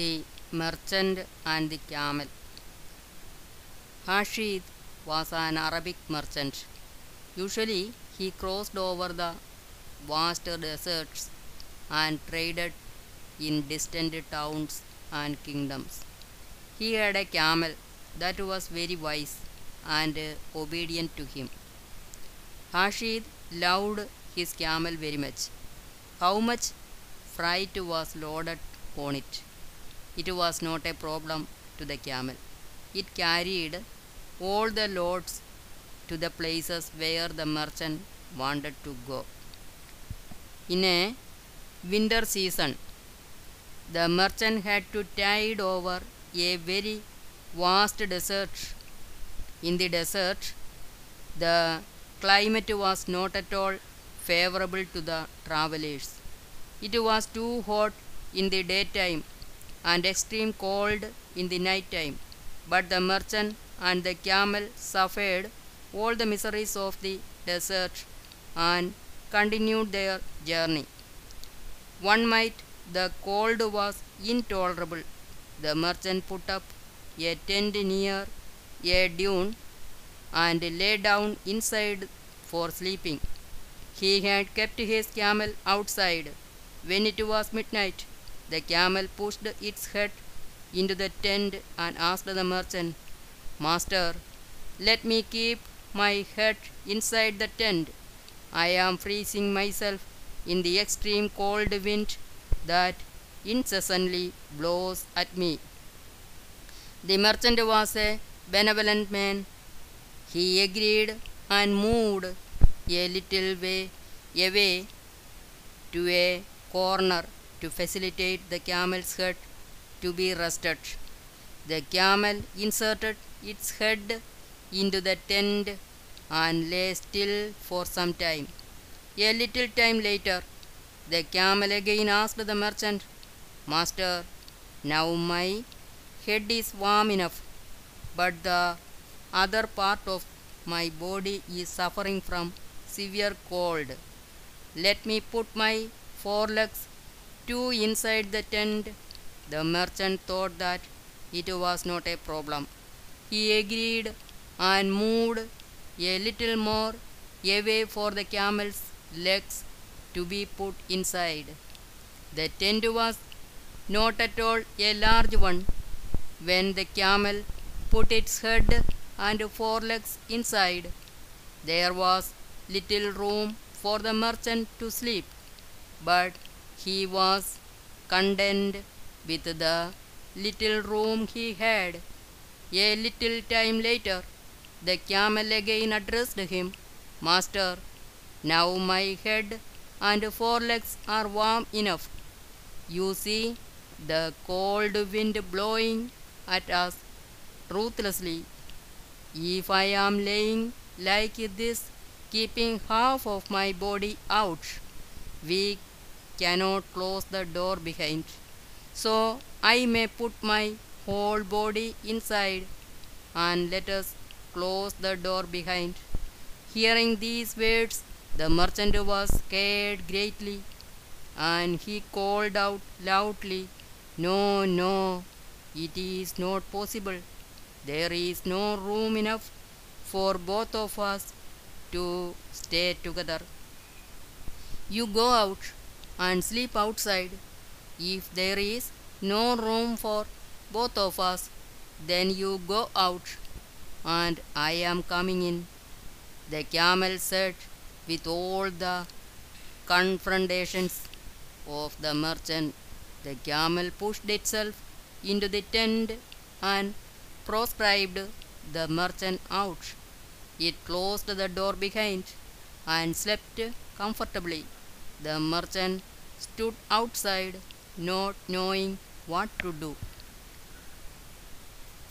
The Merchant and the Camel Hashid was an Arabic merchant. Usually he crossed over the vast deserts and traded in distant towns and kingdoms. He had a camel that was very wise and uh, obedient to him. Hashid loved his camel very much. How much freight was loaded on it? It was not a problem to the camel. It carried all the loads to the places where the merchant wanted to go. In a winter season, the merchant had to tide over a very vast desert. In the desert, the climate was not at all favorable to the travelers. It was too hot in the daytime and extreme cold in the night time. But the merchant and the camel suffered all the miseries of the desert and continued their journey. One night the cold was intolerable. The merchant put up a tent near a dune and lay down inside for sleeping. He had kept his camel outside. When it was midnight, the camel pushed its head into the tent and asked the merchant, Master, let me keep my head inside the tent. I am freezing myself in the extreme cold wind that incessantly blows at me. The merchant was a benevolent man. He agreed and moved a little way away to a corner to facilitate the camel's head to be rested. The camel inserted its head into the tent and lay still for some time. A little time later, the camel again asked the merchant, Master, now my head is warm enough, but the other part of my body is suffering from severe cold. Let me put my forelegs two inside the tent. The merchant thought that it was not a problem. He agreed and moved a little more away for the camel's legs to be put inside. The tent was not at all a large one. When the camel put its head and forelegs inside, there was little room for the merchant to sleep, but he was content with the little room he had. A little time later, the camel again addressed him, Master, now my head and forelegs are warm enough. You see the cold wind blowing at us ruthlessly. If I am laying like this, keeping half of my body out, we cannot close the door behind. So I may put my whole body inside and let us close the door behind. Hearing these words, the merchant was scared greatly and he called out loudly, No, no, it is not possible. There is no room enough for both of us to stay together. You go out and sleep outside. If there is no room for both of us, then you go out and I am coming in. The camel said with all the confrontations of the merchant. The camel pushed itself into the tent and proscribed the merchant out. It closed the door behind and slept comfortably. The merchant stood outside, not knowing what to do.